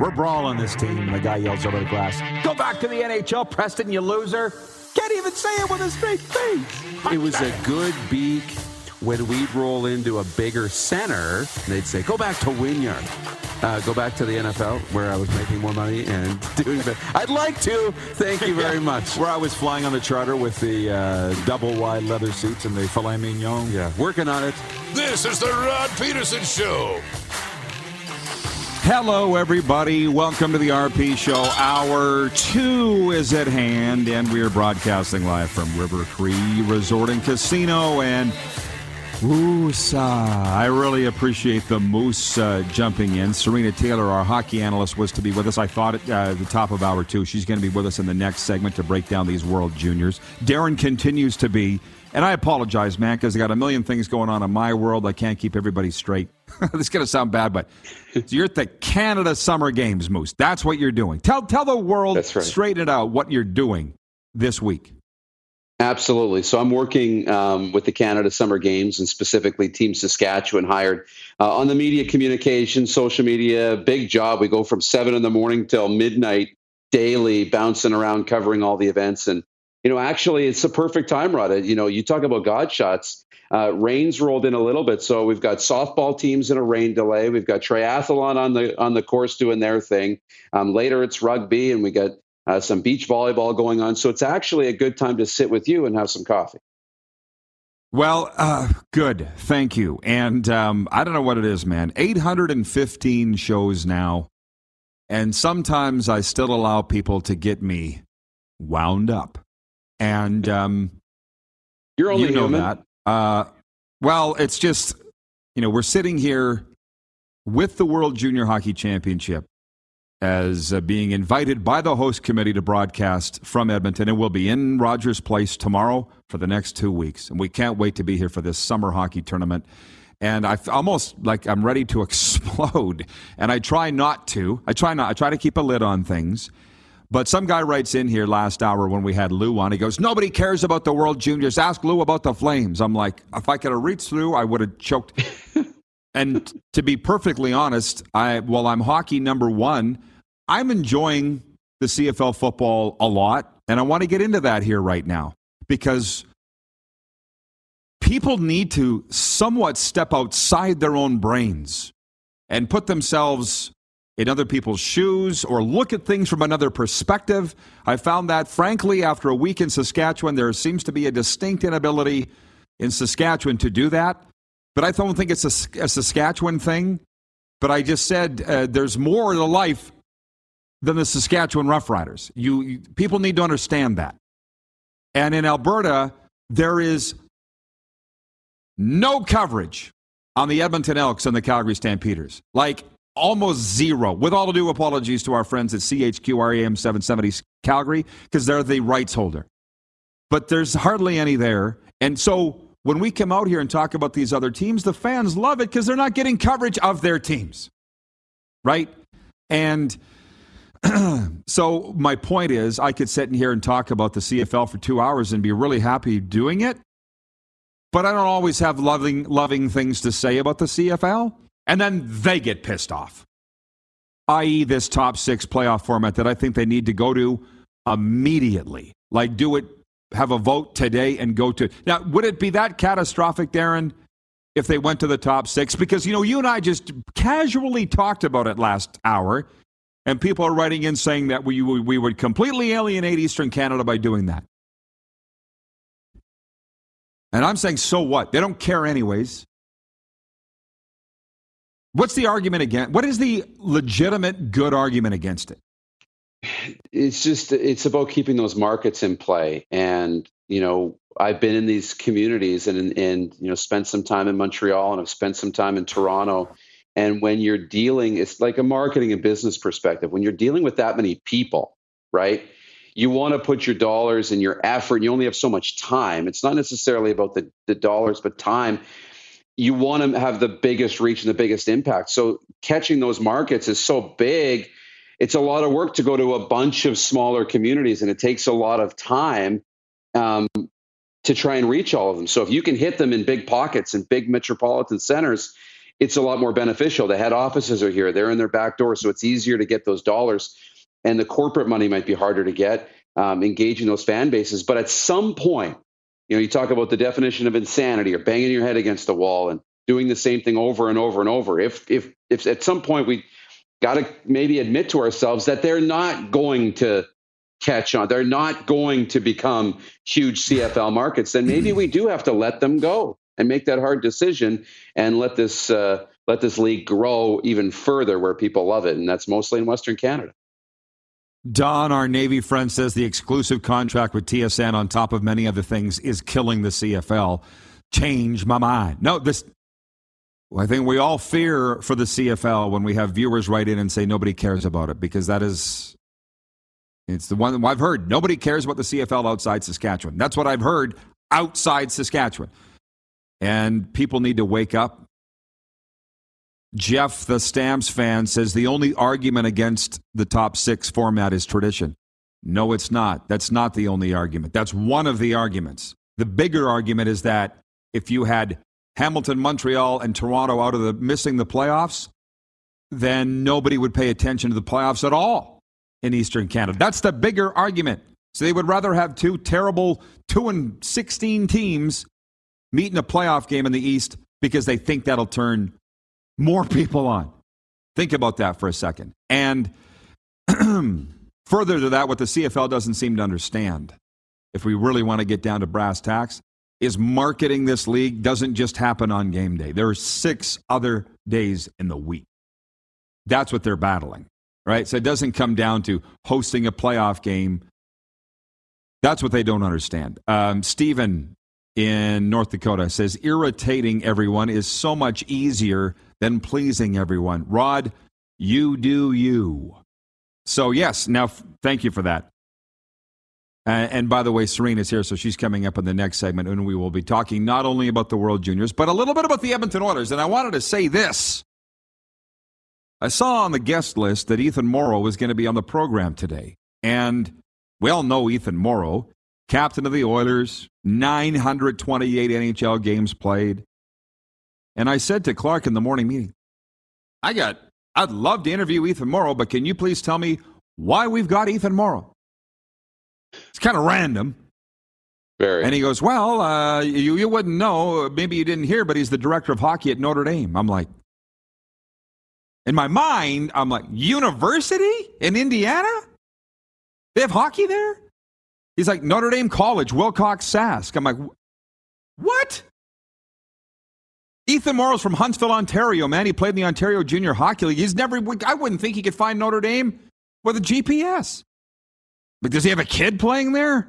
We're brawling this team. And the guy yells over the glass, Go back to the NHL, Preston, you loser. Can't even say it with a straight face. It was a good beak when we'd roll into a bigger center. They'd say, Go back to Wynyard. Uh, go back to the NFL where I was making more money and doing better. I'd like to. Thank you very much. Where I was flying on the charter with the uh, double wide leather seats and the filet mignon. Yeah, working on it. This is the Rod Pedersen Show. Hello, everybody. Welcome to the RP Show. Hour two is at hand, and we are broadcasting live from River Cree Resort and Casino. And Woosah. I really appreciate the Moose uh, jumping in. Serena Taylor, our hockey analyst, was to be with us. I thought at uh, the top of hour two. She's going to be with us in the next segment to break down these World Juniors. Darren continues to be, and I apologize, man, because I got a million things going on in my world. I can't keep everybody straight. this is going to sound bad, but so you're at the Canada Summer Games, Moose. That's what you're doing. Tell tell the world, right. straighten it out, what you're doing this week. Absolutely. So I'm working um, with the Canada Summer Games and specifically Team Saskatchewan hired uh, on the media communication, social media. Big job. We go from seven in the morning till midnight daily, bouncing around, covering all the events. And you know, actually, it's a perfect time, Rod. You know, you talk about God shots. Uh, rain's rolled in a little bit, so we've got softball teams in a rain delay. We've got triathlon on the on the course doing their thing. Um, later, it's rugby, and we got uh, some beach volleyball going on. So it's actually a good time to sit with you and have some coffee. Well, uh, good. Thank you. And um, I don't know what it is, man. 815 shows now. And sometimes I still allow people to get me wound up. And um, You're only you know human. that. Uh, well, it's just, you know, we're sitting here with the World Junior Hockey Championship as uh, being invited by the host committee to broadcast from Edmonton. And we'll be in Rogers Place tomorrow for the next two weeks. And we can't wait to be here for this summer hockey tournament. And I almost like I'm ready to explode. And I try not to. I try not. I try to keep a lid on things. But some guy writes in here last hour when we had Lou on. He goes, Nobody cares about the World Juniors. Ask Lou about the Flames. I'm like, if I could have reached through, I would have choked. and to be perfectly honest, I while I'm hockey number one, I'm enjoying the CFL football a lot. And I want to get into that here right now because people need to somewhat step outside their own brains and put themselves in other people's shoes or look at things from another perspective. I found that, frankly, after a week in Saskatchewan, there seems to be a distinct inability in Saskatchewan to do that. But I don't think it's a, a Saskatchewan thing. But I just said uh, there's more to life than the Saskatchewan Roughriders. You, you people need to understand that. And in Alberta, there is no coverage on the Edmonton Elks and the Calgary Stampeders. Like almost zero. With all due apologies to our friends at CHQRAM 770 Calgary, because they're the rights holder. But there's hardly any there. And so when we come out here and talk about these other teams, the fans love it because they're not getting coverage of their teams. Right? And so my point is I could sit in here and talk about the CFL for two hours and be really happy doing it. But I don't always have loving loving things to say about the CFL. And then they get pissed off. I.e., this top six playoff format that I think they need to go to immediately. Like do it, have a vote today and go to now, would it be that catastrophic, Darren, if they went to the top six? Because you know, you and I just casually talked about it last hour. And people are writing in saying that we, we would completely alienate Eastern Canada by doing that. And I'm saying, so what? They don't care, anyways. What's the argument against? What is the legitimate good argument against it? It's just it's about keeping those markets in play, and you know I've been in these communities and and you know spent some time in Montreal and I've spent some time in Toronto, And when you're dealing, it's like a marketing and business perspective. When you're dealing with that many people, right? You want to put your dollars and your effort, you only have so much time. It's not necessarily about the, the dollars, but time. You want to have the biggest reach and the biggest impact. So catching those markets is so big. It's a lot of work to go to a bunch of smaller communities, and it takes a lot of time um, to try and reach all of them. So if you can hit them in big pockets and big metropolitan centers, it's a lot more beneficial. The head offices are here; they're in their back door, so it's easier to get those dollars. And the corporate money might be harder to get, um, engaging those fan bases. But at some point, you know, you talk about the definition of insanity or banging your head against the wall and doing the same thing over and over and over. If if if at some point we got to maybe admit to ourselves that they're not going to catch on. They're not going to become huge CFL markets. Then maybe we do have to let them go and make that hard decision and let this uh, let this league grow even further where people love it, and that's mostly in Western Canada. Don, our Navy friend, says the exclusive contract with TSN, on top of many other things, is killing the CFL. Change my mind. No, this. I think we all fear for the CFL when we have viewers write in and say nobody cares about it because that is it's the one I've heard. Nobody cares about the CFL outside Saskatchewan. That's what I've heard outside Saskatchewan. And people need to wake up. Jeff, the Stamps fan, says the only argument against the top six format is tradition. No, it's not. That's not the only argument. That's one of the arguments. The bigger argument is that if you had Hamilton, Montreal, and Toronto out of the missing the playoffs, then nobody would pay attention to the playoffs at all in Eastern Canada. That's the bigger argument. So they would rather have two terrible 2 and 16 teams meet in a playoff game in the East because they think that'll turn more people on. Think about that for a second. And further to that, what the CFL doesn't seem to understand, if we really want to get down to brass tacks, is marketing this league doesn't just happen on game day. There are six other days in the week. That's what they're battling right? So it doesn't come down to hosting a playoff game. That's what they don't understand. Um, Stephen in North Dakota says irritating everyone is so much easier than pleasing everyone. Rod, you do you. So, yes, now thank you for that. And by the way, Serena's here, so she's coming up in the next segment, and we will be talking not only about the World Juniors, but a little bit about the Edmonton Oilers. And I wanted to say this I saw on the guest list that Ethan Moreau was going to be on the program today. And we all know Ethan Moreau, captain of the Oilers, 928 NHL games played. And I said to Clark in the morning meeting, I got, I'd love to interview Ethan Moreau, but can you please tell me why we've got Ethan Moreau? It's kind of random. Very. And he goes, Well, uh, you, you wouldn't know. Maybe you didn't hear, but he's the director of hockey at Notre Dame. I'm like, in my mind, I'm like, university in Indiana? They have hockey there? He's like, Notre Dame College, Wilcox Sask. I'm like, what? Ethan Moreau's from Huntsville, Ontario, man. He played in the Ontario Junior Hockey League. He's never, I wouldn't think he could find Notre Dame with a GPS. But does he have a kid playing there?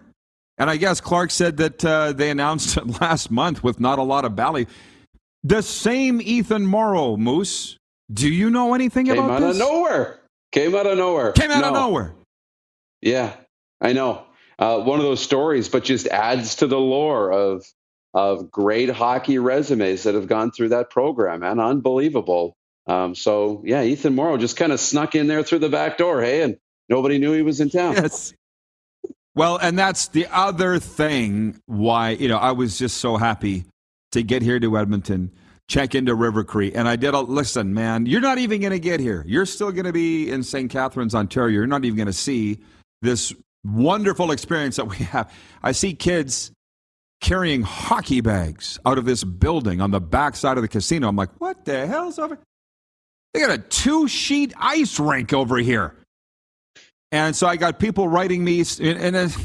And I guess Clark said that uh, they announced it last month with not a lot of bally. The same Ethan Moreau, Moose, do you know anything Came about out this? of nowhere. Came out of nowhere. Came out no. of nowhere. Yeah, I know. Uh, one of those stories, but just adds to the lore of of great hockey resumes that have gone through that program, and unbelievable. Um, so yeah, Ethan Moreau just kind of snuck in there through the back door, hey, and nobody knew he was in town. Yes. Well, and that's the other thing why, you know, I was just so happy to get here to Edmonton check into River Cree. And I did a listen, man, you're not even going to get here. You're still going to be in St. Catharines, Ontario. You're not even going to see this wonderful experience that we have. I see kids carrying hockey bags out of this building on the backside of the casino. I'm like, what the hell's over? They got a two sheet ice rink over here. And so I got people writing me, and, and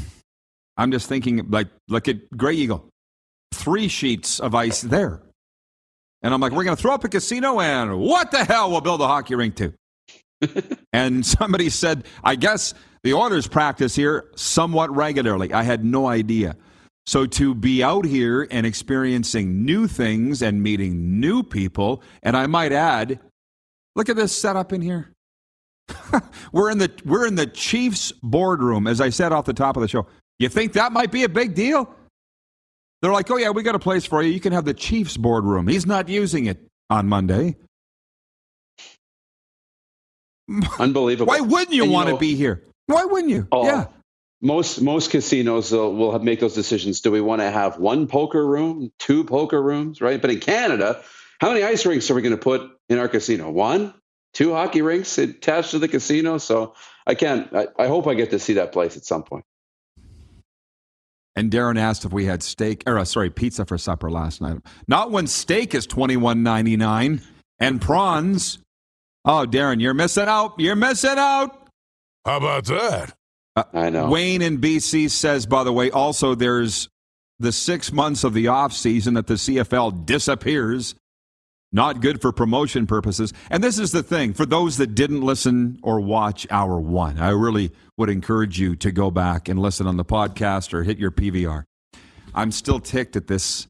I'm just thinking, like, look at Grey Eagle, three sheets of ice there. And I'm like, we're going to throw up a casino and what the hell we'll build a hockey rink to? and somebody said, I guess the Oilers practice here somewhat regularly. I had no idea. So to be out here and experiencing new things and meeting new people, and I might add, Look at this setup in here. we're in the we're in the Chiefs boardroom, as I said off the top of the show. You think that might be a big deal? They're like, oh yeah, we got a place for you. You can have the Chiefs boardroom. He's not using it on Monday. Unbelievable. Why wouldn't you And, you want to be here? Why wouldn't you? Oh, yeah. Most most casinos uh, will have, make those decisions. Do we want to have one poker room, two poker rooms, right? But in Canada, how many ice rinks are we going to put in our casino? One, two hockey rinks attached to the casino. So I can't. I, I hope I get to see that place at some point. And Darren asked if we had steak or uh, sorry, pizza for supper last night. Not when steak is twenty one ninety nine and prawns. Oh, Darren, you're missing out. You're missing out. How about that? Uh, I know. Wayne in BC says, by the way, also there's the six months of the off season that the CFL disappears. Not good for promotion purposes. And this is the thing for those that didn't listen or watch hour one, I really would encourage you to go back and listen on the podcast or hit your PVR. I'm still ticked at this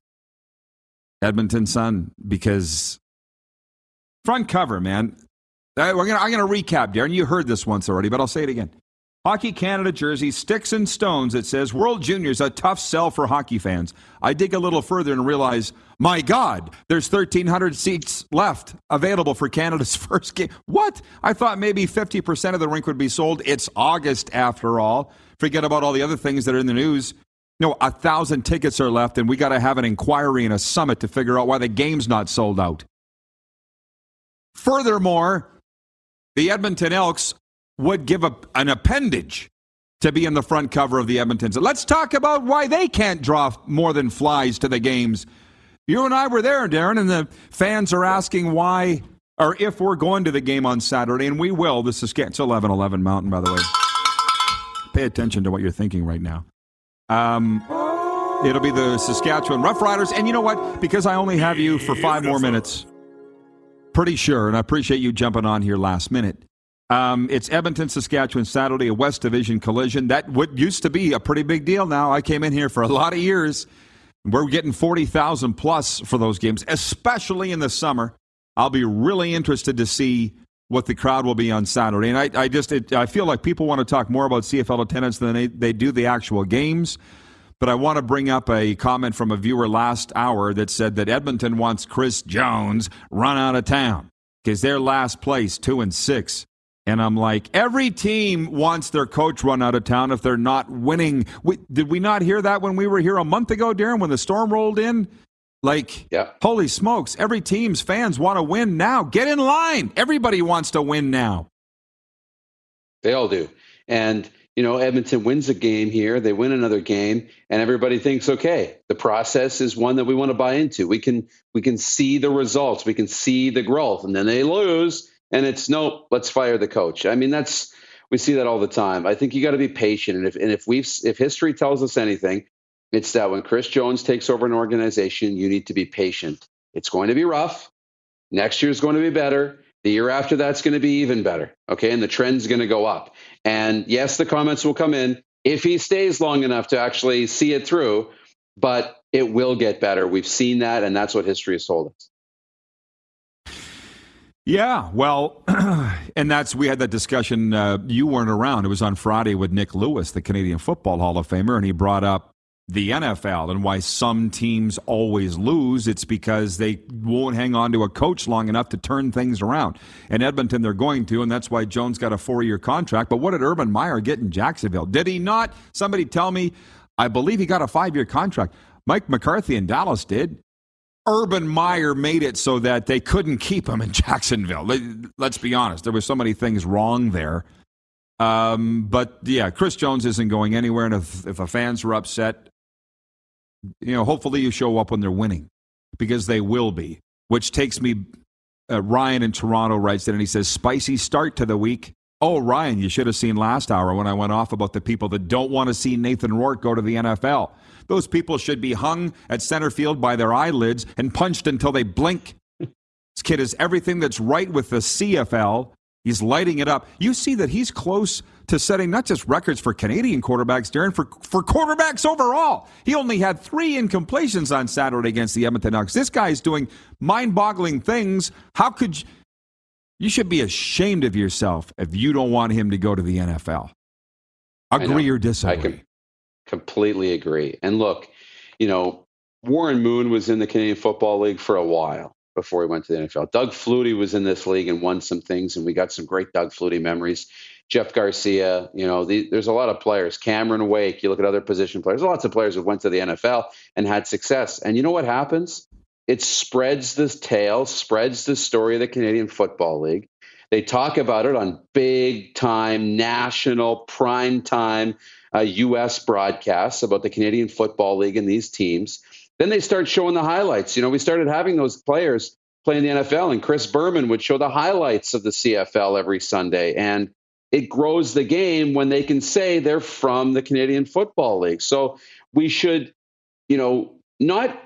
Edmonton Sun because front cover, man. Uh, we're gonna, I'm going to recap, Darren. You heard this once already, but I'll say it again. Hockey Canada jersey, sticks and stones. It says World Juniors, a tough sell for hockey fans. I dig a little further and realize, my God, there's 1,300 seats left available for Canada's first game. What? I thought maybe 50% of the rink would be sold. It's August after all. Forget about all the other things that are in the news. No, a thousand tickets are left, and we got to have an inquiry and a summit to figure out why the game's not sold out. Furthermore, the Edmonton Elks would give a, an appendage to be in the front cover of the Edmonton. Let's talk about why they can't draw more than flies to the games. You and I were there, Darren, and the fans are asking why or if we're going to the game on Saturday, and we will. The Saskatchewan, it's 11 11 Mountain, by the way. Pay attention to what you're thinking right now. Um, it'll be the Saskatchewan Roughriders. And you know what? Because I only have you for five more minutes, pretty sure, and I appreciate you jumping on here last minute. Um, it's Edmonton, Saskatchewan, Saturday, a West Division collision. That what used to be a pretty big deal. Now I came in here for a lot of years. We're getting forty thousand plus for those games, especially in the summer. I'll be really interested to see what the crowd will be on Saturday. And I, I just it, I feel like people want to talk more about CFL attendance than they, they do the actual games. But I want to bring up a comment from a viewer last hour that said that Edmonton wants Chris Jones run out of town because they're last place, two and six. And I'm like, every team wants their coach run out of town if they're not winning. We, did we not hear that when we were here a month ago, Darren, when the storm rolled in? Like, Yeah. holy smokes, every team's fans want to win now. Get in line. Everybody wants to win now. They all do. And, you know, Edmonton wins a game here, they win another game, and everybody thinks, okay, the process is one that we want to buy into. We can we can see the results, we can see the growth, and then they lose, and it's nope, let's fire the coach. I mean, that's we see that all the time. I think you got to be patient, and if and if we've if history tells us anything, it's that when Chris Jones takes over an organization, you need to be patient. It's going to be rough. Next year is going to be better. The year after that's going to be even better. Okay. And the trend's going to go up. And yes, the comments will come in if he stays long enough to actually see it through, but it will get better. We've seen that, and that's what history has told us. Yeah, well, and that's we had that discussion. Uh, you weren't around. It was on Friday with Nick Lewis, the Canadian Football Hall of Famer, and he brought up the NFL and why some teams always lose. It's because they won't hang on to a coach long enough to turn things around. In Edmonton, they're going to, and that's why Jones got a four-year contract. But what did Urban Meyer get in Jacksonville? Did he not? Somebody tell me. I believe he got a five-year contract. Mike McCarthy in Dallas did. Urban Meyer made it so that they couldn't keep him in Jacksonville. Let- Let's be honest, there were so many things wrong there. Um, but yeah, Chris Jones isn't going anywhere, and if, if the fans are upset, you know, hopefully you show up when they're winning, because they will be. Which takes me, uh, Ryan in Toronto writes it, and he says, "Spicy start to the week." Oh, Ryan, you should have seen last hour when I went off about the people that don't want to see Nathan Rourke go to the NFL. Those people should be hung at center field by their eyelids and punched until they blink. This kid is everything that's right with the CFL. He's lighting it up. You see that he's close to setting not just records for Canadian quarterbacks, Darren, for, for quarterbacks overall. He only had three incompletions on Saturday against the Edmonton Elks. This guy is doing mind boggling things. How could you, You should be ashamed of yourself if you don't want him to go to the NFL. Agree or disagree? I completely agree. And look, you know, Warren Moon was in the Canadian Football League for a while before he went to the NFL. Doug Flutie was in this league and won some things, and we got some great Doug Flutie memories. Jeff Garcia, you know, the, there's a lot of players. Cameron Wake, you look at other position players. Lots of players who went to the NFL and had success. And you know what happens? It spreads this tale, spreads the story of the Canadian Football League. They talk about it on big time, national, prime time uh, U.S. broadcasts about the Canadian Football League and these teams. Then they start showing the highlights. You know, we started having those players playing the NFL, and Chris Berman would show the highlights of the CFL every Sunday. And it grows the game when they can say they're from the Canadian Football League. So we should, you know, not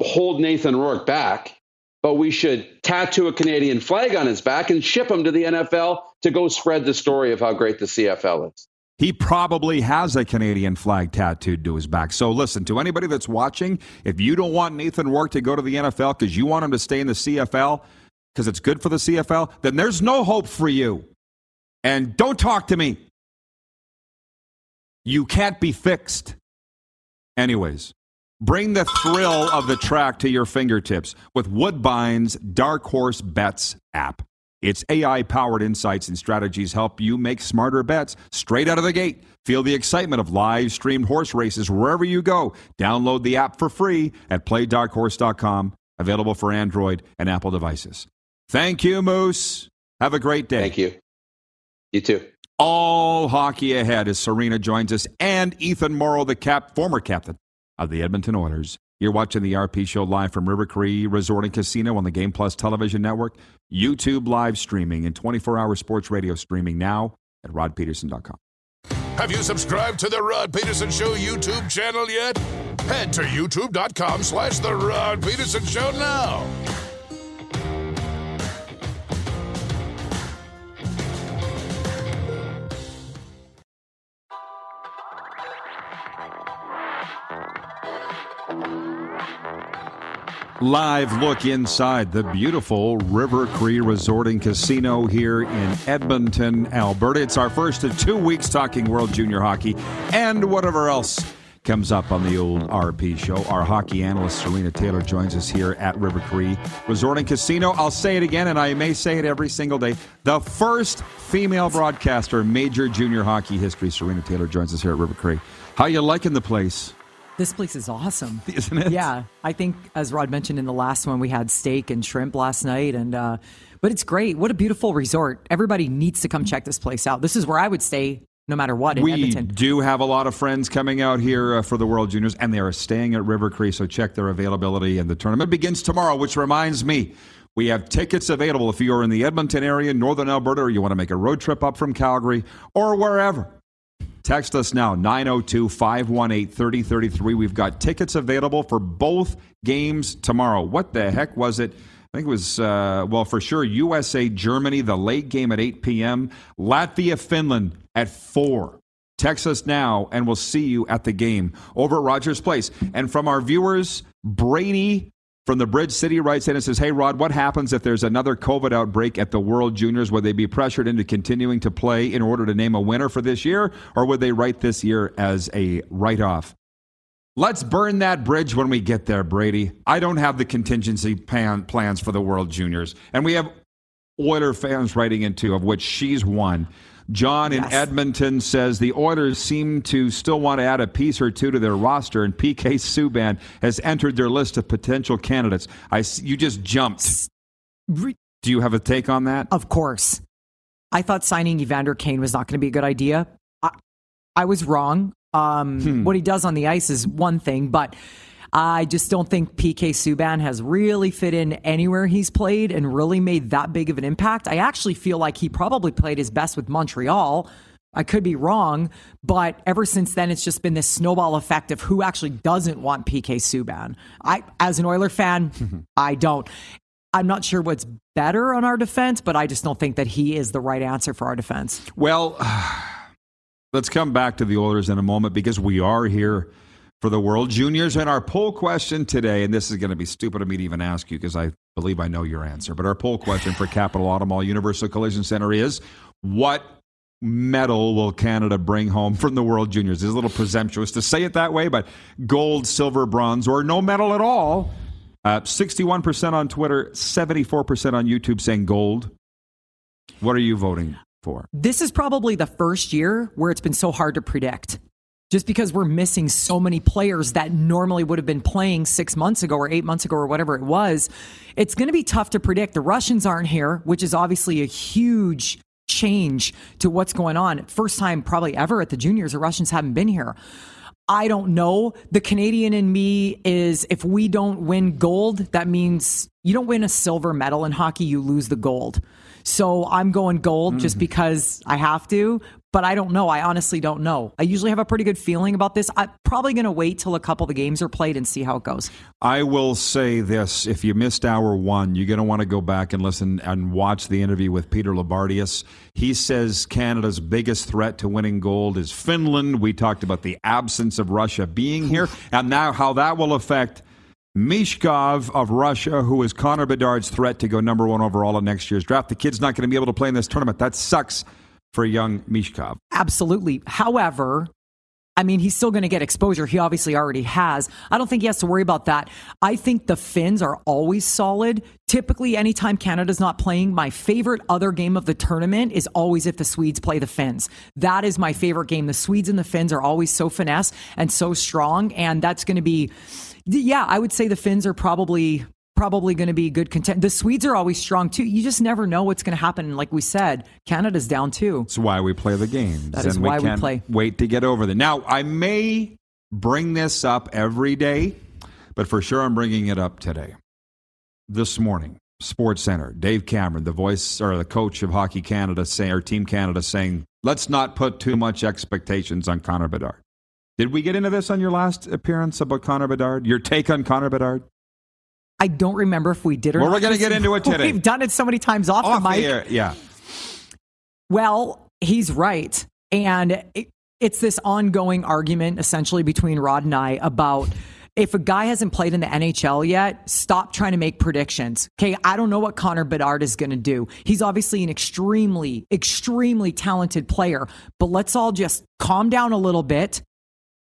hold Nathan Rourke back, but we should tattoo a Canadian flag on his back and ship him to the NFL to go spread the story of how great the CFL is. He probably has a Canadian flag tattooed to his back. So listen, to anybody that's watching, if you don't want Nathan Rourke to go to the NFL because you want him to stay in the CFL because it's good for the CFL, then there's no hope for you. And don't talk to me. You can't be fixed. Anyways, bring the thrill of the track to your fingertips with Woodbine's Dark Horse Bets app. Its AI powered insights and strategies help you make smarter bets straight out of the gate. Feel the excitement of live streamed horse races wherever you go. Download the app for free at playdarkhorse.com, available for Android and Apple devices. Thank you, Moose. Have a great day. Thank you. You too. All hockey ahead as Serena joins us and Ethan Moreau, the cap, former captain of the Edmonton Oilers. You're watching the RP Show live from River Cree Resort and Casino on the Game Plus television network, YouTube live streaming, and 24 hour sports radio streaming now at rodpedersen.com. Have you subscribed to the Rod Pedersen Show YouTube channel yet? Head to youtube.com slash the Rod Pedersen Show now. Live look inside the beautiful River Cree Resort and Casino here in Edmonton, Alberta. It's our first of two weeks talking World Junior Hockey and whatever else comes up on the old RP show. Our hockey analyst Serena Taylor joins us here at River Cree Resort and Casino. I'll say it again, and I may say it every single day. The first female broadcaster, major junior hockey history. Serena Taylor joins us here at River Cree. How you liking the place? This place is awesome. Isn't it? Yeah. I think, as Rod mentioned in the last one, we had steak and shrimp last night. and uh, But it's great. What a beautiful resort. Everybody needs to come check this place out. This is where I would stay no matter what in we Edmonton. do have a lot of friends coming out here uh, for the World Juniors, and they are staying at River Cree, so check their availability. And the tournament begins tomorrow, which reminds me. We have tickets available if you're in the Edmonton area, Northern Alberta, or you want to make a road trip up from Calgary or wherever. Text us now, 902 518 3033. We've got tickets available for both games tomorrow. What the heck was it? I think it was, uh, well, for sure, USA Germany, the late game at 8 p.m., Latvia Finland at 4. Text us now, and we'll see you at the game over at Rogers Place. And from our viewers, Brady from the Bridge City writes in and says, Hey, Rod, what happens if there's another COVID outbreak at the World Juniors? Would they be pressured into continuing to play in order to name a winner for this year, or would they write this year as a write off? Let's burn that bridge when we get there, Brady. I don't have the contingency plan, plans for the World Juniors. And we have Oiler fans writing in too, of which she's one. John in Edmonton says the Oilers seem to still want to add a piece or two to their roster, and PK Subban has entered their list of potential candidates. I you just jumped. Do you have a take on that? Of course. I thought signing Evander Kane was not going to be a good idea. I, I was wrong. Um, Hmm. What he does on the ice is one thing, but I just don't think PK Subban has really fit in anywhere he's played and really made that big of an impact. I actually feel like he probably played his best with Montreal. I could be wrong, but ever since then, it's just been this snowball effect of who actually doesn't want PK Subban. I, as an Oiler fan, I don't. I'm not sure what's better on our defense, but I just don't think that he is the right answer for our defense. Well, let's come back to the Oilers in a moment because we are here for the World Juniors. And our poll question today, and this is going to be stupid of me to even ask you because I believe I know your answer, but our poll question for Capital Automall Universal Collision Center is what medal will Canada bring home from the World Juniors? It's a little presumptuous to say it that way, but gold, silver, bronze, or no medal at all. Uh, 61% on Twitter, 74% on YouTube saying gold. What are you voting for? This is probably the first year where it's been so hard to predict. Just because we're missing so many players that normally would have been playing six months ago or eight months ago or whatever it was, it's going to be tough to predict. The Russians aren't here, which is obviously a huge change to what's going on. First time probably ever at the juniors, the Russians haven't been here. I don't know. The Canadian in me is if we don't win gold, that means you don't win a silver medal in hockey, you lose the gold. So I'm going gold mm-hmm. just because I have to, but I don't know. I honestly don't know. I usually have a pretty good feeling about this. I'm probably going to wait till a couple of the games are played and see how it goes. I will say this if you missed hour one, you're going to want to go back and listen and watch the interview with Peter Loubardias. He says Canada's biggest threat to winning gold is Finland. We talked about the absence of Russia being here and now how that will affect Michkov of Russia, who is Connor Bedard's threat to go number one overall in next year's draft. The kid's not going to be able to play in this tournament. That sucks for a young Michkov. Absolutely. However, I mean, he's still going to get exposure. He obviously already has. I don't think he has to worry about that. I think the Finns are always solid. Typically, anytime Canada's not playing, my favorite other game of the tournament is always if the Swedes play the Finns. That is my favorite game. The Swedes and the Finns are always so finesse and so strong. And that's going to be yeah, I would say the Finns are probably probably going to be good content. The Swedes are always strong too. You just never know what's going to happen. Like we said, Canada's down too. That's why we play the games. That is and why we, we play. Wait to get over them. Now, I may bring this up every day, but for sure I'm bringing it up today. This morning, Sports Center, Dave Cameron, the voice or the coach of Hockey Canada, saying or Team Canada, saying, "Let's not put too much expectations on Connor Bedard." Did we get into this on your last appearance about Connor Bedard? Your take on Connor Bedard? I don't remember if we did or well, not. we're going to get into it today. We've done it so many times off, off the mic. Air, yeah. Well, he's right. And it, it's this ongoing argument essentially between Rod and I about if a guy hasn't played in the NHL yet, stop trying to make predictions. Okay, I don't know what Connor Bedard is going to do. He's obviously an extremely, extremely talented player, but let's all just calm down a little bit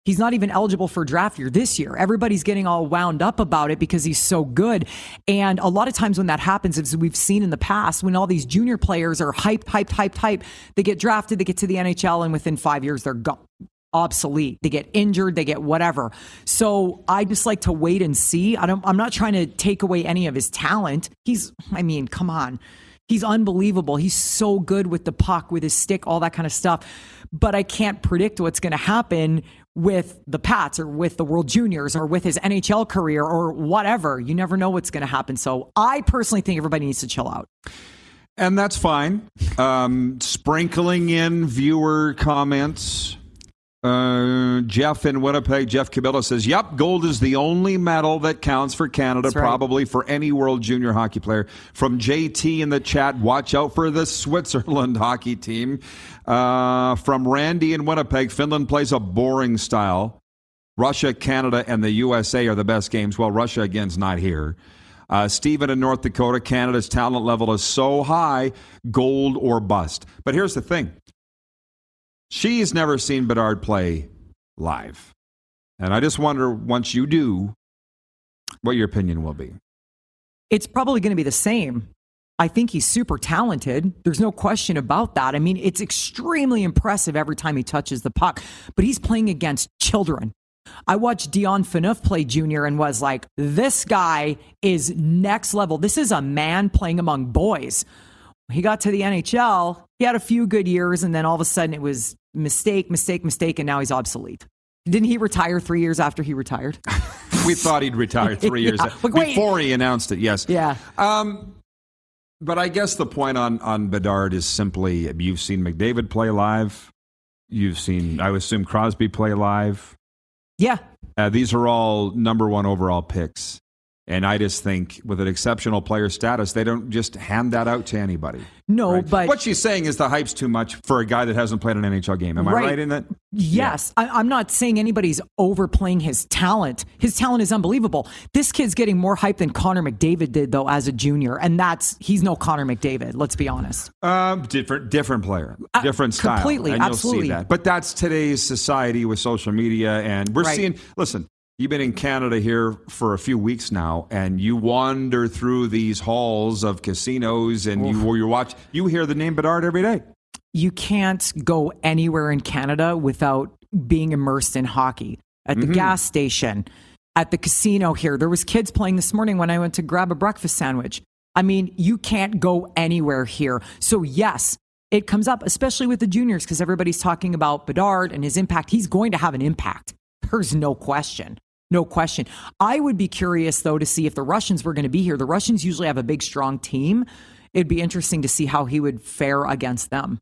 He's not even eligible for draft year this year. Everybody's getting all wound up about it because he's so good. And a lot of times when that happens, as we've seen in the past, when all these junior players are hyped, hyped, hyped, hyped, they get drafted, they get to the NHL, and within five years, they're gone obsolete. They get injured, they get whatever. So I just like to wait and see. I don't I'm not trying to take away any of his talent. He's I mean, come on. He's unbelievable. He's so good with the puck, with his stick, all that kind of stuff. But I can't predict what's going to happen with the Pats or with the World Juniors or with his NHL career or whatever. You never know what's going to happen. So I personally think everybody needs to chill out. And that's fine. Um, sprinkling in viewer comments uh, Jeff in Winnipeg, Jeff Cabela says, Yep, gold is the only medal that counts for Canada, right. probably for any world junior hockey player. From JT in the chat, watch out for the Switzerland hockey team. Uh, from Randy in Winnipeg, Finland plays a boring style. Russia, Canada, and the USA are the best games. Well, Russia again's not here. Uh, Stephen in North Dakota, Canada's talent level is so high, gold or bust. But here's the thing She's never seen Bedard play live. And I just wonder, once you do, what your opinion will be. It's probably going to be the same. I think he's super talented. There's no question about that. I mean, it's extremely impressive every time he touches the puck, but he's playing against children. I watched Dion Phaneuf play junior and was like, this guy is next level. This is a man playing among boys. He got to the NHL. He had a few good years, and then all of a sudden it was mistake, mistake, mistake, and now he's obsolete. Didn't he retire three years after he retired? we thought he'd retire three years yeah. before he announced it. Yes. Yeah. Um, but I guess the point on on Bedard is simply you've seen McDavid play live. You've seen, I assume, Crosby play live. Yeah. Uh, these are all number one overall picks. And I just think with an exceptional player status, they don't just hand that out to anybody. No, right? but what she's saying is the hype's too much for a guy that hasn't played an NHL game. Am I Right. right in that? Yes, I, I'm not saying anybody's overplaying his talent. His talent is unbelievable. This kid's getting more hype than Connor McDavid did, though, as a junior, and that's he's no Connor McDavid. Let's be honest. Um, different, different player, Uh, different style, completely, and absolutely. That. But that's today's society with social media, and we're Right. seeing. Listen, you've been in Canada here for a few weeks now, and you wander through these halls of casinos, and you you watch, you hear the name Bedard every day. You can't go anywhere in Canada without being immersed in hockey. At the Mm-hmm. gas station, at the casino here, there was kids playing this morning when I went to grab a breakfast sandwich. I mean, you can't go anywhere here. So yes, it comes up, especially with the juniors, because everybody's talking about Bedard and his impact. He's going to have an impact. There's no question. No question. I would be curious, though, to see if the Russians were going to be here. The Russians usually have a big, strong team. It'd be interesting to see how he would fare against them.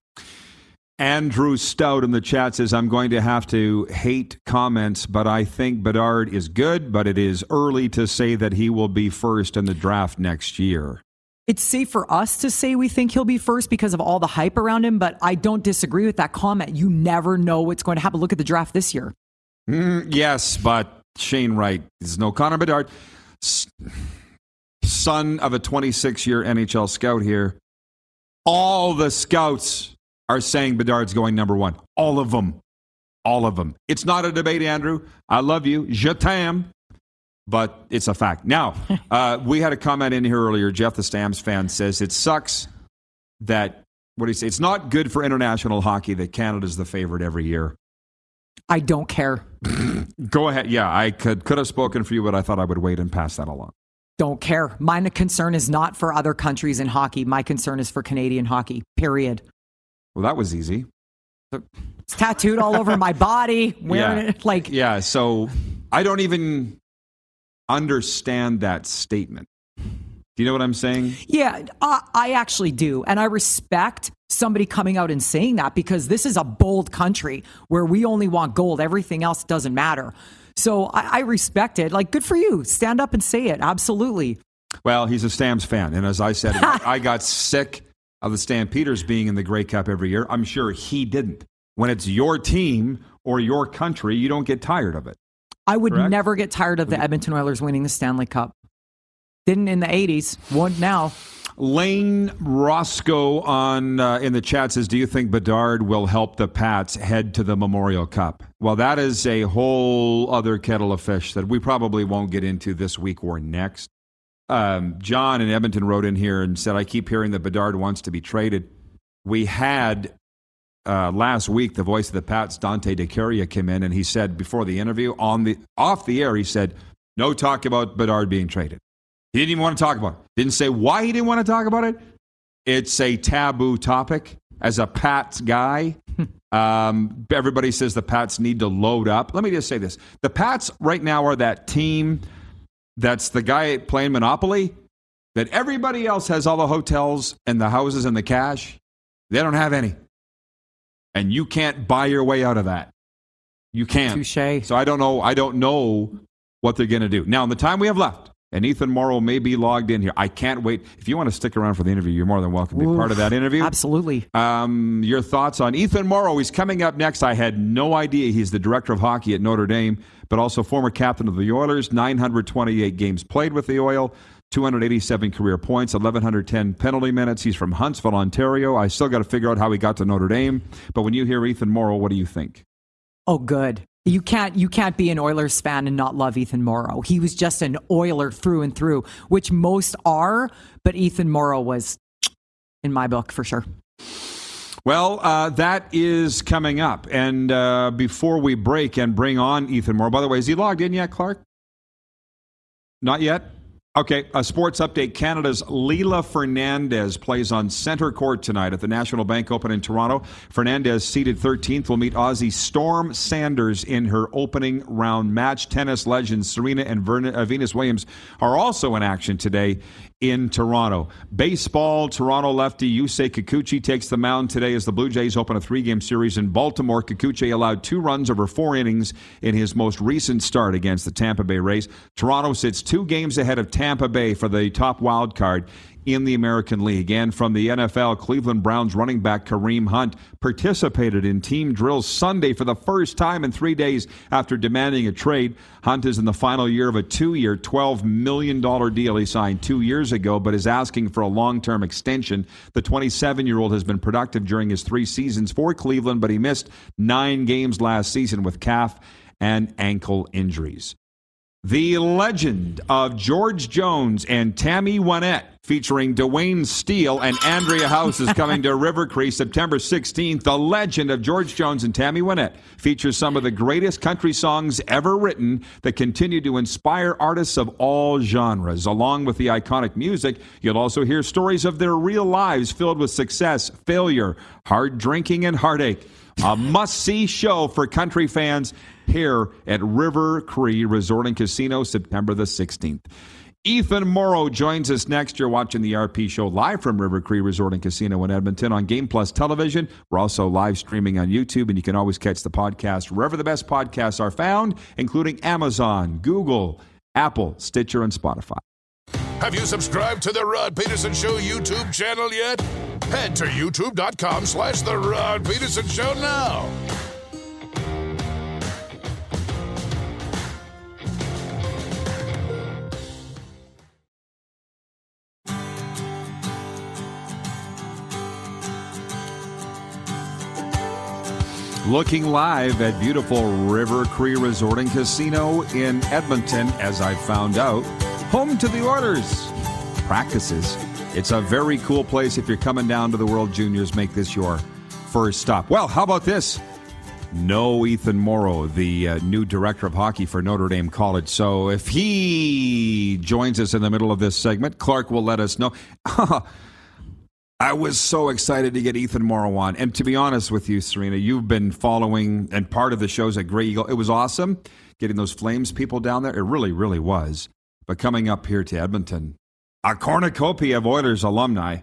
Andrew Stout in the chat says, I'm going to have to hate comments, but I think Bedard is good, but it is early to say that he will be first in the draft next year. It's safe for us to say we think he'll be first because of all the hype around him, but I don't disagree with that comment. You never know what's going to happen. Look at the draft this year. Mm, yes, but Shane Wright is no Connor Bedard, son of a 26 year NHL scout here. All the scouts are saying Bedard's going number one. All of them. All of them. It's not a debate, Andrew. I love you. Je t'aime. But it's a fact. Now, uh, we had a comment in here earlier. Jeff, the Stamps fan, says it sucks that, what do you say? It's not good for international hockey that Canada's the favorite every year. I don't care. Go ahead. Yeah, I could could have spoken for you, but I thought I would wait and pass that along. Don't care. My concern is not for other countries in hockey. My concern is for Canadian hockey, period. Well, that was easy. It's tattooed all over my body, wearing Yeah. it like Yeah, so I don't even understand that statement. Do you know what I'm saying? Yeah, I, I actually do. And I respect somebody coming out and saying that because this is a bold country where we only want gold. Everything else doesn't matter. So I, I respect it. Like, good for you. Stand up and say it. Absolutely. Well, he's a Stamps fan, and as I said, I got sick of the Stampeders being in the Grey Cup every year. I'm sure he didn't. When it's your team or your country, you don't get tired of it. I would Correct. never get tired of the Edmonton Oilers winning the Stanley Cup. Didn't in the 80s, won't now. Lane Roscoe on uh, in the chat says, "Do you think Bedard will help the Pats head to the Memorial Cup?" Well, that is a whole other kettle of fish that we probably won't get into this week or next. Um, John in Edmonton wrote in here and said, "I keep hearing that Bedard wants to be traded." We had uh, last week the voice of the Pats, Dante DeCaria, came in and he said before the interview on the off the air, he said, "No talk about Bedard being traded." He didn't even want to talk about it. Didn't say why he didn't want to talk about it. It's a taboo topic. As a Pats guy, um, everybody says the Pats need to load up. Let me just say this: the Pats right now are that team that's the guy playing Monopoly. That everybody else has all the hotels and the houses and the cash. They don't have any, and you can't buy your way out of that. You can't. Touche. So I don't know. I don't know what they're going to do. Now, in the time we have left, and Ethan Moreau may be logged in here. I can't wait. If you want to stick around for the interview, you're more than welcome to be part of that interview. Absolutely. Um, your thoughts on Ethan Moreau? He's coming up next. I had no idea he's the director of hockey at Notre Dame, but also former captain of the Oilers. 928 games played with the Oil. 287 career points, 1,110 penalty minutes. He's from Huntsville, Ontario. I still got to figure out how he got to Notre Dame. But when you hear Ethan Moreau, what do you think? Oh, good. You can't you can't be an Oilers fan and not love Ethan Moreau. He was just an Oiler through and through, which most are, but Ethan Moreau was in my book for sure. Well, uh, that is coming up. And uh, before we break and bring on Ethan Moore, by the way, is he logged in yet, Clark? Not yet? Okay, a sports update. Canada's Leylah Fernandez plays on center court tonight at the National Bank Open in Toronto. Fernandez, seeded 13th, will meet Aussie Storm Sanders in her opening round match. Tennis legends Serena and uh, Venus Williams are also in action today in Toronto. Baseball, Toronto lefty Yusei Kikuchi takes the mound today as the Blue Jays open a three game series in Baltimore. Kikuchi allowed two runs over four innings in his most recent start against the Tampa Bay Rays. Toronto sits two games ahead of Tampa Bay for the top wild card in the American League. And from the NFL, Cleveland Browns running back Kareem Hunt participated in team drills Sunday for the first time in three days after demanding a trade. Hunt is in the final year of a two year, $12 million deal he signed two years ago, but is asking for a long term extension. The 27 year old has been productive during his three seasons for Cleveland, but he missed nine games last season with calf and ankle injuries. The legend of George Jones and Tammy Wynette featuring Dwayne Steele and Andrea House is coming to River Cree September 16th. The legend of George Jones and Tammy Wynette features some of the greatest country songs ever written that continue to inspire artists of all genres. Along with the iconic music, you'll also hear stories of their real lives filled with success, failure, hard drinking, and heartache. A must see show for country fans here at River Cree Resort and Casino September the 16th. Ethan Moreau joins us next. You're watching the RP Show live from River Cree Resort and Casino in Edmonton on Game Plus Television. We're also live streaming on YouTube, and you can always catch the podcast wherever the best podcasts are found, including Amazon, Google, Apple, Stitcher, and Spotify. Have you subscribed to the Rod Pedersen Show YouTube channel yet? Head to youtube.com slash The Rod Pedersen Show now. Looking live at beautiful River Cree Resort and Casino in Edmonton, as I found out, home to the Oilers practices. It's a very cool place. If you're coming down to the World Juniors, make this your first stop. Well, how about this? No Ethan Moreau, the uh, new director of hockey for Notre Dame College. So if he joins us in the middle of this segment, Clark will let us know. I was so excited to get Ethan Moreau on. And to be honest with you, Serena, you've been following and part of the shows at Grey Eagle. It was awesome getting those Flames people down there. It really, really was. But coming up here to Edmonton, a cornucopia of Oilers alumni.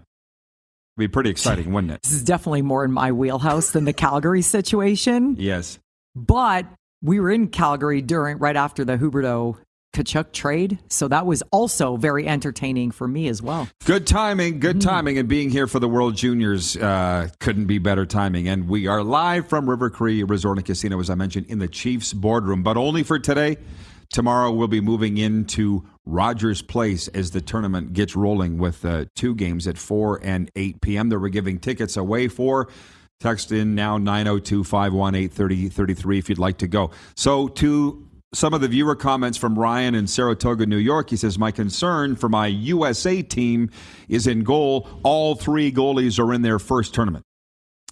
Would be pretty exciting, wouldn't it? This is definitely more in my wheelhouse than the Calgary situation. Yes. But we were in Calgary during right after the Huberdeau Tkachuk trade. So that was also very entertaining for me as well. Good timing, good timing, and being here for the World Juniors uh, couldn't be better timing. And we are live from River Cree Resort and Casino, as I mentioned, in the Chiefs boardroom, but only for today. Tomorrow we'll be moving into Rogers Place as the tournament gets rolling with uh, two games at 4 and 8 p.m. that we're giving tickets away for. Text in now 902 518 3033 if you'd like to go. So, to some of the viewer comments from Ryan in Saratoga, New York. He says, My concern for my USA team is in goal. All three goalies are in their first tournament.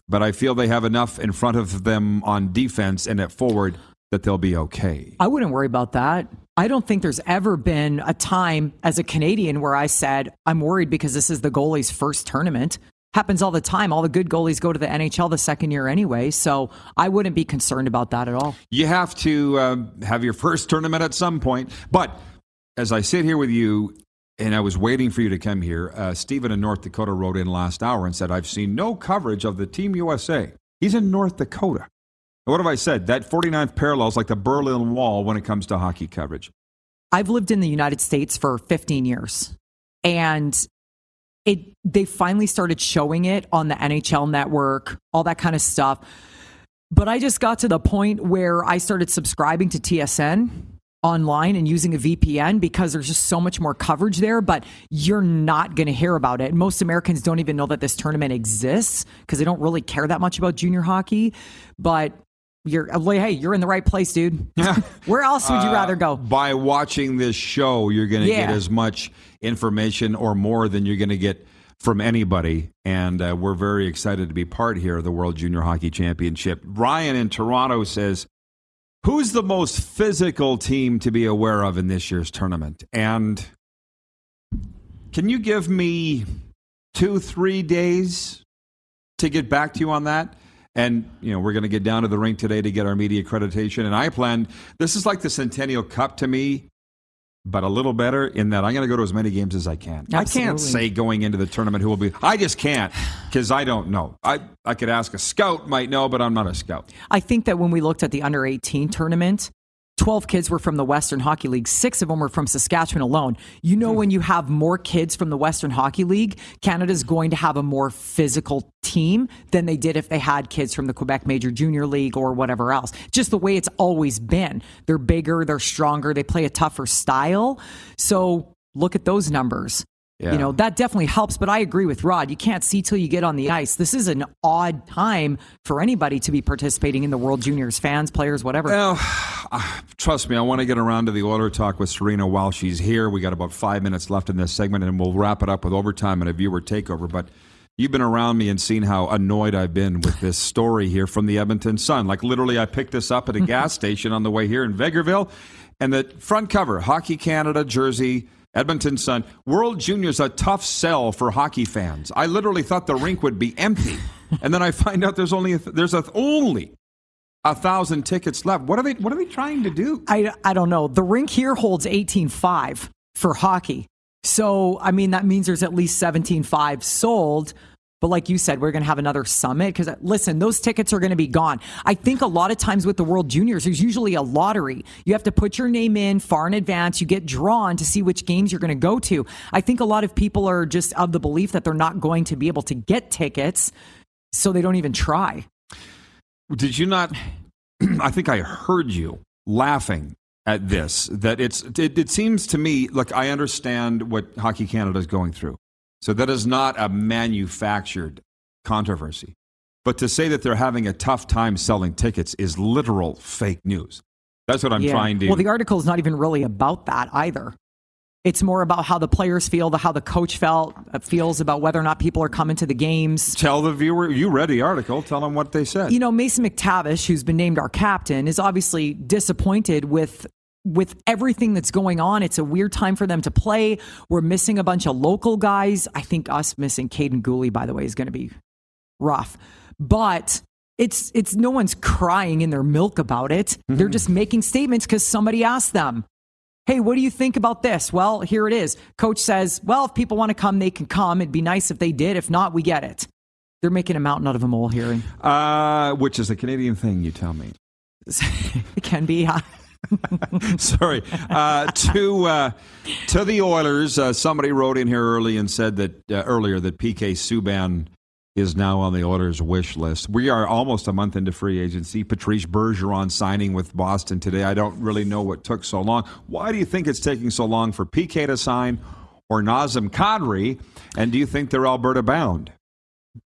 But I feel they have enough in front of them on defense and at forward that they'll be okay. I wouldn't worry about that. I don't think there's ever been a time as a Canadian where I said, I'm worried because this is the goalie's first tournament. Happens all the time. All the good goalies go to the NHL the second year anyway. So I wouldn't be concerned about that at all. You have to uh, have your first tournament at some point. But as I sit here with you, and I was waiting for you to come here, uh, Stephen in North Dakota wrote in last hour and said, I've seen no coverage of the Team USA. He's in North Dakota. What have I said? That 49th parallel is like the Berlin Wall when it comes to hockey coverage. I've lived in the United States for 15 years. And it they finally started showing it on the NHL network, all that kind of stuff. But I just got to the point where I started subscribing to TSN online and using a VPN because there's just so much more coverage there, but you're not going to hear about it. Most Americans don't even know that this tournament exists because they don't really care that much about junior hockey. But you're like, hey, you're in the right place, dude. Where else would you uh, rather go? By watching this show, you're going to Yeah. get as much information or more than you're going to get from anybody. And uh, we're very excited to be part here of the World Junior Hockey Championship. Ryan in Toronto says, Who's the most physical team to be aware of in this year's tournament? And can you give me two, three days to get back to you on that? And, you know, we're going to get down to the rink today to get our media accreditation. And I plan, this is like the Centennial Cup to me. But a little better in that I'm going to go to as many games as I can. I can't say going into the tournament who will be. I just can't because I don't know. I, I could ask a scout, might know, but I'm not a scout. I think that when we looked at the under 18 tournament, 12 kids were from the Western Hockey League. Six of them were from Saskatchewan alone. You know, hmm. when you have more kids from the Western Hockey League, Canada's hmm. going to have a more physical team than they did if they had kids from the Quebec Major Junior League or whatever else. Just the way it's always been. They're bigger, they're stronger, they play a tougher style. So look at those numbers. Yeah. You know, that definitely helps, but I agree with Rod. You can't see till you get on the ice. This is an odd time for anybody to be participating in the World Juniors, fans, players, whatever. Well, uh, trust me, I want to get around to the Oiler talk with Serena while she's here. We got about five minutes left in this segment, and we'll wrap it up with overtime and a viewer takeover. But you've been around me and seen how annoyed I've been with this story here from the Edmonton Sun. Like literally, I picked this up at a gas station on the way here in Vegreville, and the front cover, Hockey Canada jersey. Edmonton Sun, World Juniors a tough sell for hockey fans. I literally thought the rink would be empty, and then I find out there's only a, there's a, only a thousand tickets left. What are they What are they trying to do? I, I don't know. The rink here holds 18.5 for hockey. So, I mean, that means there's at least 17.5 sold. But like you said, we're going to have another summit because uh, listen, those tickets are going to be gone. I think a lot of times with the World Juniors, there's usually a lottery. You have to put your name in far in advance. You get drawn to see which games you're going to go to. I think a lot of people are just of the belief that they're not going to be able to get tickets, so they don't even try. Did you not? I think I heard you laughing at this. That it's. It, it seems to me. Look, I understand what Hockey Canada is going through. So that is not a manufactured controversy. But to say that they're having a tough time selling tickets is literal fake news. That's what I'm Yeah. trying to. Well, the article is not even really about that either. It's more about how the players feel, the how the coach felt uh, feels about whether or not people are coming to the games. tell the viewer you read the article. Tell them what they said. You know, Mason McTavish, who's been named our captain, is obviously disappointed with with everything that's going on. It's a weird time for them to play. We're missing a bunch of local guys. I think us missing Kaiden Guhle, by the way, is going to be rough. But it's it's no one's crying in their milk about it. They're just making statements because somebody asked them. Hey, what do you think about this? Well, here it is. Coach says, well, if people want to come, they can come. It'd be nice if they did. If not, we get it. They're making a mountain out of a molehill. uh, which is a Canadian thing, you tell me. it can be. Sorry. Uh, to uh, to the Oilers, uh, somebody wrote in here early and said that uh, earlier that PK Subban is now on the Oilers wish list. We are almost a month into free agency. Patrice Bergeron signing with Boston today. I don't really know what took so long. Why do you think it's taking so long for PK to sign or Nazem Kadri? And do you think they're Alberta bound?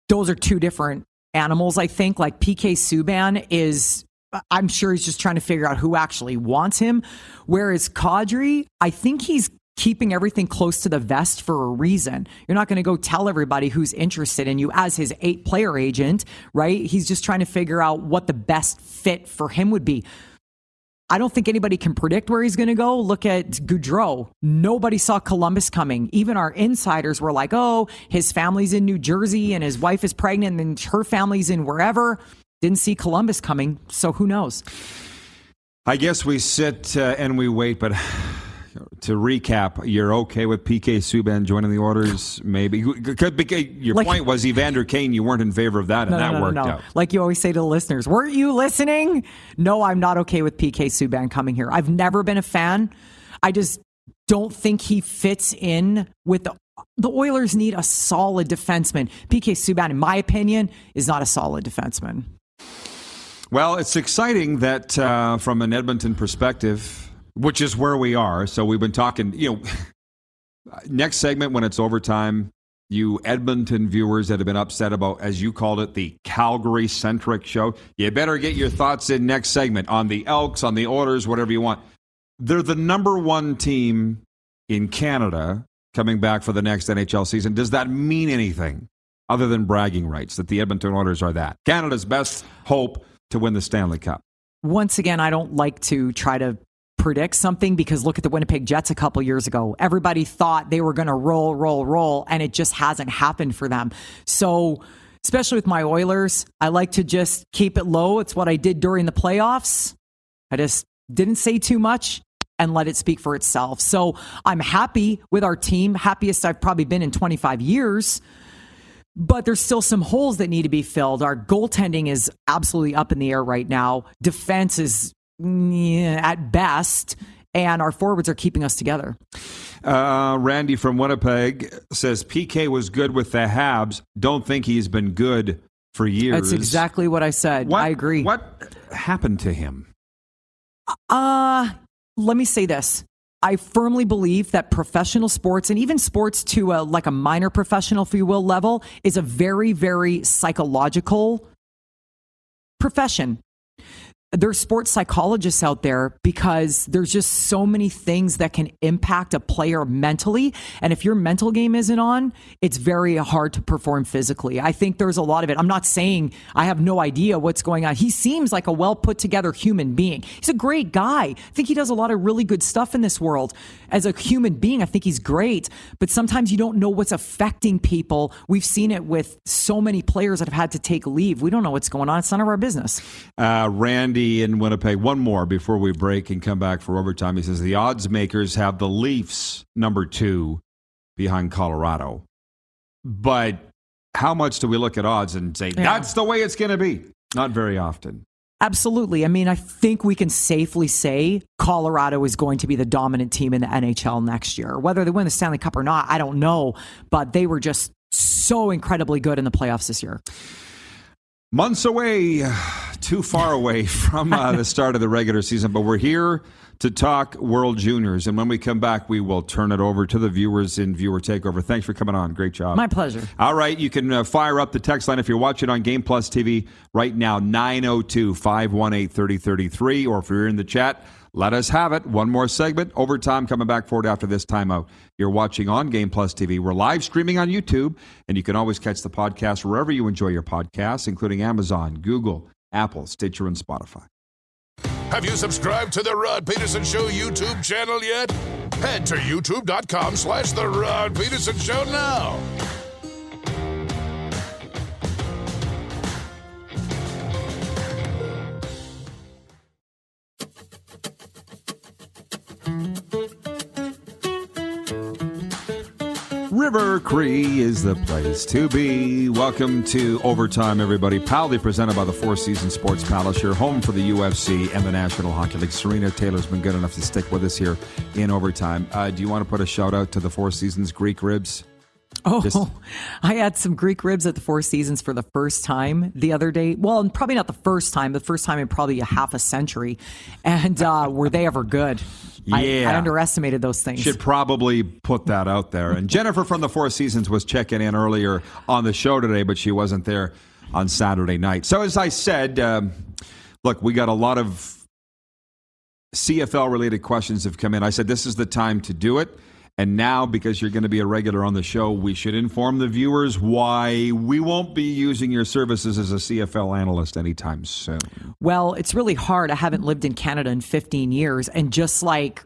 those are two different animals, I think. Like PK Subban is, I'm sure he's just trying to figure out who actually wants him. Whereas Kadri, I think he's keeping everything close to the vest for a reason. You're not going to go tell everybody who's interested in you as his eight player agent, right? He's just trying to figure out what the best fit for him would be. I don't think anybody can predict where he's going to go. Look at Gaudreau. Nobody saw Columbus coming. Even our insiders were like, oh, his family's in New Jersey and his wife is pregnant and her family's in wherever. Didn't see Columbus coming. So who knows? I guess we sit uh, and we wait, but to recap, you're okay with PK Subban joining the Oilers? Maybe because your Like- point was Evander Kane. You weren't in favor of that, and No, that no, no, worked out. Like you always say to the listeners, weren't you listening? No, I'm not okay with PK Subban coming here. I've never been a fan. I just don't think he fits in with the the Oilers need a solid defenseman. PK Subban, in my opinion, is not a solid defenseman. Well, it's exciting that uh, from an Edmonton perspective, which is where we are. So we've been talking. You know, next segment when it's overtime. You Edmonton viewers that have been upset about, as you called it, the Calgary centric show, you better get your thoughts in next segment on the Elks, on the Oilers, whatever you want. They're the number one team in Canada coming back for the next NHL season. Does that mean anything other than bragging rights that the Edmonton Oilers are that? Canada's best hope to win the Stanley Cup. Once again, I don't like to try to predict something because look at the Winnipeg Jets a couple years ago. Everybody thought they were going to roll, roll, roll, and it just hasn't happened for them. So, especially with my Oilers, I like to just keep it low. It's what I did during the playoffs. I just didn't say too much. and let it speak for itself. So I'm happy with our team, happiest I've probably been in 25 years. But there's still some holes that need to be filled. Our goaltending is absolutely up in the air right now. Defense is yeah, at best, and our forwards are keeping us together. Uh, Randy from Winnipeg says PK was good with the Habs. Don't think he's been good for years. That's exactly what I said. What, I agree. What happened to him? Uh, let me say this. I firmly believe that professional sports and even sports to a, like a minor professional, if you will, level is a very, very psychological profession there's sports psychologists out there because there's just so many things that can impact a player mentally. And if your mental game isn't on, it's very hard to perform physically. I think there's a lot of it. I'm not saying I have no idea what's going on. He seems like a well put together human being. He's a great guy. I think he does a lot of really good stuff in this world. As a human being, I think he's great. But sometimes you don't know what's affecting people. We've seen it with so many players that have had to take leave. We don't know what's going on. It's none of our business. Uh, Randy in Winnipeg. One more before we break and come back for overtime. He says the odds makers have the Leafs number two behind Colorado. But how much do we look at odds and say yeah. that's the way it's going to be? Not very often. Absolutely. I mean, I think we can safely say Colorado is going to be the dominant team in the NHL next year. Whether they win the Stanley Cup or not, I don't know. But they were just so incredibly good in the playoffs this year. Months away, too far away from uh, the start of the regular season, but we're here to talk World Juniors. And when we come back, we will turn it over to the viewers in Viewer Takeover. Thanks for coming on. Great job. My pleasure. All right. You can uh, fire up the text line if you're watching on Game Plus TV right now, 902 518 3033. Or if you're in the chat, let us have it. One more segment. Overtime coming back forward after this timeout. You're watching on Game Plus TV. We're live streaming on YouTube, and you can always catch the podcast wherever you enjoy your podcasts, including Amazon, Google, Apple, Stitcher, and Spotify. Have you subscribed to the Rod Pedersen Show YouTube channel yet? Head to youtube.com slash The Rod Pedersen Show now. River Cree is the place to be. Welcome to Overtime, everybody. Proudly presented by the Four Seasons Sports Palace, your home for the UFC and the National Hockey League. Serena Taylor's been good enough to stick with us here in Overtime. Uh, do you want to put a shout out to the Four Seasons Greek Ribs? Oh, Just, I had some Greek ribs at the Four Seasons for the first time the other day. Well, probably not the first time, the first time in probably a half a century. And uh, were they ever good? Yeah. I, I, underestimated those things. Should probably put that out there. And Jennifer from the Four Seasons was checking in earlier on the show today, but she wasn't there on Saturday night. So, as I said, um, look, we got a lot of CFL related questions have come in. I said, this is the time to do it. And now, because you're going to be a regular on the show, we should inform the viewers why we won't be using your services as a CFL analyst anytime soon. Well, it's really hard. I haven't lived in Canada in 15 years. And just like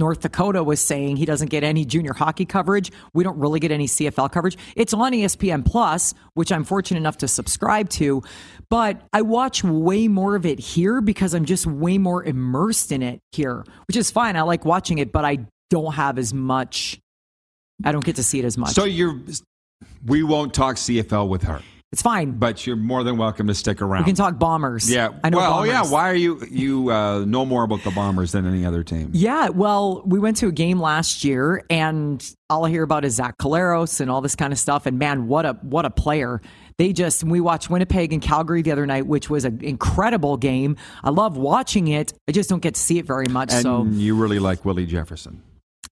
North Dakota was saying he doesn't get any junior hockey coverage. We don't really get any CFL coverage. It's on ESPN Plus, which I'm fortunate enough to subscribe to, but I watch way more of it here because I'm just way more immersed in it here, which is fine. I like watching it, but I don't have as much. I don't get to see it as much. So you're. We won't talk CFL with her. It's fine, but you're more than welcome to stick around. We can talk Bombers. Yeah, I know. Well, bombers. yeah. Why are you you uh, know more about the Bombers than any other team? Yeah. Well, we went to a game last year, and all I hear about is Zach Collaros and all this kind of stuff. And man, what a what a player! They just we watched Winnipeg and Calgary the other night, which was an incredible game. I love watching it. I just don't get to see it very much. And so you really like Willie Jefferson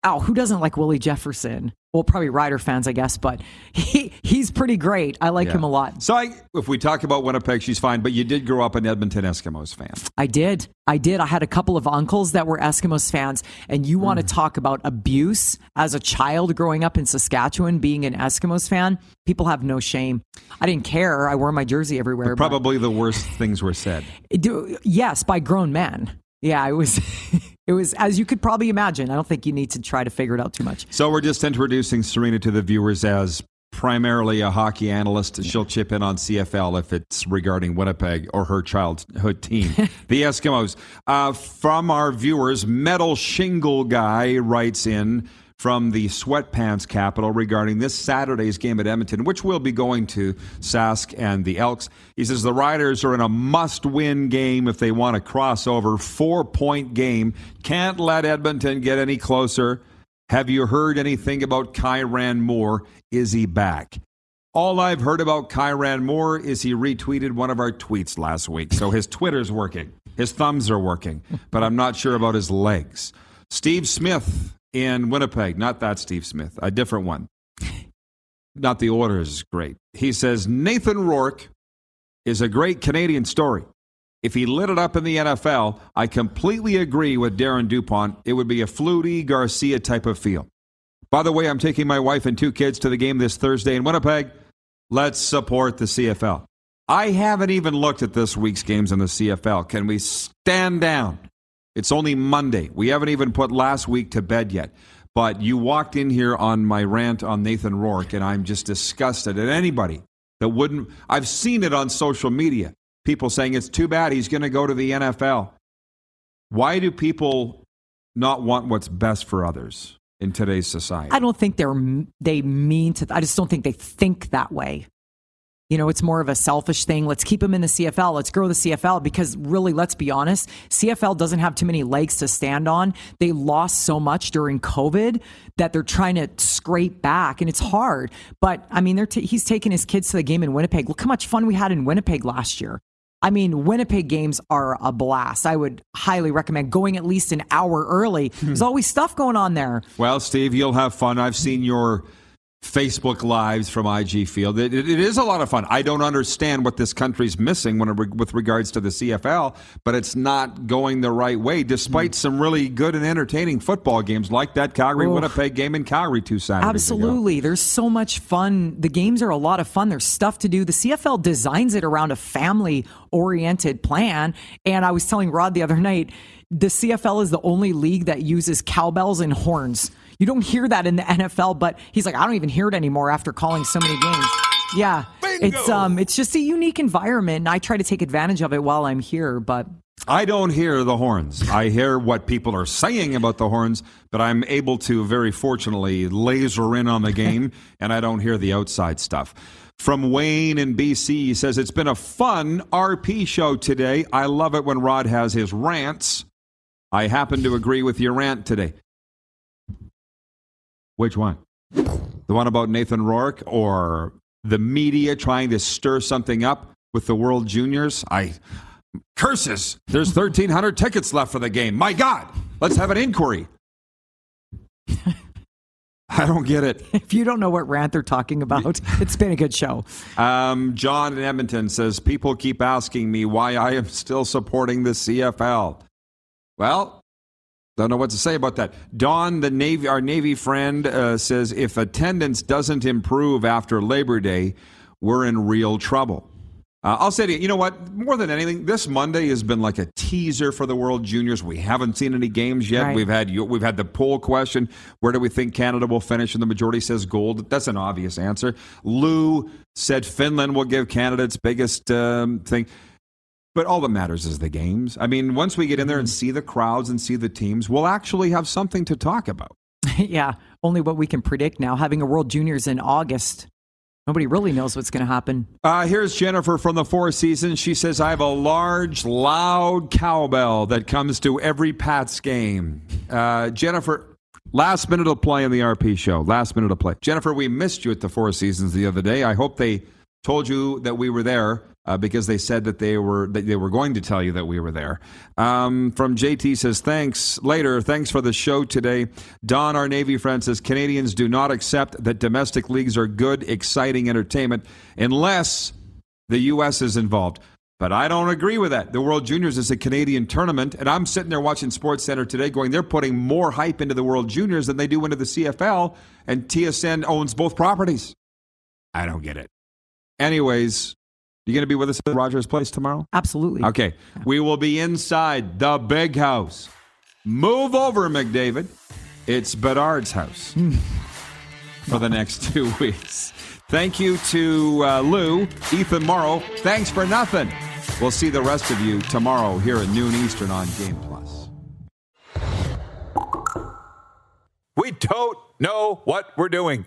oh, who doesn't like Willie Jefferson? Well, probably Rider fans, I guess, but he he's pretty great. I like yeah. him a lot. So, I, if we talk about Winnipeg, she's fine. But you did grow up an Edmonton Eskimos fan. I did. I did. I had a couple of uncles that were Eskimos fans, and you mm. want to talk about abuse as a child growing up in Saskatchewan, being an Eskimos fan? People have no shame. I didn't care. I wore my jersey everywhere. But probably but, the worst things were said. yes, by grown men. Yeah, I was. It was, as you could probably imagine. I don't think you need to try to figure it out too much. So we're just introducing Serena to the viewers as primarily a hockey analyst. She'll chip in on CFL if it's regarding Winnipeg or her childhood team. the Eskimos. Uh, from our viewers, Metal Shingle Guy writes in from the sweatpants capital regarding this Saturday's game at Edmonton, which we'll be going to Sask and the Elks. He says the Riders are in a must win game if they want to cross over. Four point game. Can't let Edmonton get any closer. Have you heard anything about Kyran Moore? Is he back? All I've heard about Kyran Moore is he retweeted one of our tweets last week. So his Twitter's working, his thumbs are working, but I'm not sure about his legs. Steve Smith in Winnipeg, not that Steve Smith, a different one. Not the Oiler is great. He says Nathan Rourke is a great Canadian story. If he lit it up in the NFL, I completely agree with Darren DuPont. It would be a Flutie Garcia type of feel. By the way, I'm taking my wife and two kids to the game this Thursday in Winnipeg. Let's support the CFL. I haven't even looked at this week's games in the CFL. Can we stand down? It's only Monday. We haven't even put last week to bed yet. But you walked in here on my rant on Nathan Rourke, and I'm just disgusted at anybody that wouldn't. I've seen it on social media. People saying it's too bad he's going to go to the NFL. Why do people not want what's best for others in today's society? I don't think they're they mean to. I just don't think they think that way. You know, it's more of a selfish thing. Let's keep him in the CFL. Let's grow the CFL because really, let's be honest, CFL doesn't have too many legs to stand on. They lost so much during COVID that they're trying to scrape back, and it's hard. But I mean, t- he's taking his kids to the game in Winnipeg. Look how much fun we had in Winnipeg last year. I mean, Winnipeg games are a blast. I would highly recommend going at least an hour early. Hmm. There's always stuff going on there. Well, Steve, you'll have fun. I've seen your Facebook Lives from IG Field. It, it, is a lot of fun. I don't understand what this country's missing when it, with regards to the CFL, but it's not going the right way, despite mm. some really good and entertaining football games like that Calgary Winnipeg game in Calgary two Saturdays Absolutely. Ago. There's so much fun. The games are a lot of fun. There's stuff to do. The CFL designs it around a family oriented plan. And I was telling Rod the other night, the CFL is the only league that uses cowbells and horns. You don't hear that in the NFL, but he's like, I don't even hear it anymore after calling so many games. Yeah, Bingo. it's um, it's just a unique environment, and I try to take advantage of it while I'm here. But I don't hear the horns. I hear what people are saying about the horns, but I'm able to very fortunately laser in on the game, and I don't hear the outside stuff. From Wayne in BC, he says it's been a fun RP show today. I love it when Rod has his rants. I happen to agree with your rant today. Which one? The one about Nathan Rourke or the media trying to stir something up with the World Juniors? I curses. There's 1300 tickets left for the game. My god. Let's have an inquiry. I don't get it. If you don't know what rant they're talking about, it's been a good show. Um, John in Edmonton says people keep asking me why I am still supporting the CFL. Well, don't know what to say about that. Don, the Navy, our Navy friend, uh, says if attendance doesn't improve after Labor Day, we're in real trouble. Uh, I'll say to you, you know what? More than anything, this Monday has been like a teaser for the World Juniors. We haven't seen any games yet. Right. We've had we've had the poll question: Where do we think Canada will finish? And the majority says gold. That's an obvious answer. Lou said Finland will give Canada its biggest um, thing. But all that matters is the games. I mean, once we get in there and mm-hmm. see the crowds and see the teams, we'll actually have something to talk about. yeah, only what we can predict now. Having a World Juniors in August, nobody really knows what's going to happen. Uh, here's Jennifer from the Four Seasons. She says, I have a large, loud cowbell that comes to every Pats game. Uh, Jennifer, last minute of play in the RP show. Last minute of play. Jennifer, we missed you at the Four Seasons the other day. I hope they told you that we were there uh, because they said that they were that they were going to tell you that we were there. Um, from JT says thanks later. Thanks for the show today. Don, our Navy friend, says Canadians do not accept that domestic leagues are good, exciting entertainment unless the U.S. is involved. But I don't agree with that. The World Juniors is a Canadian tournament, and I'm sitting there watching Sports Center today, going, they're putting more hype into the World Juniors than they do into the CFL, and TSN owns both properties. I don't get it. Anyways, you going to be with us at Rogers Place tomorrow? Absolutely. Okay. We will be inside the big house. Move over, McDavid. It's Bedard's house hmm. for the next two weeks. Thank you to uh, Lou, Ethan Moreau. Thanks for nothing. We'll see the rest of you tomorrow here at noon Eastern on Game Plus. We don't know what we're doing.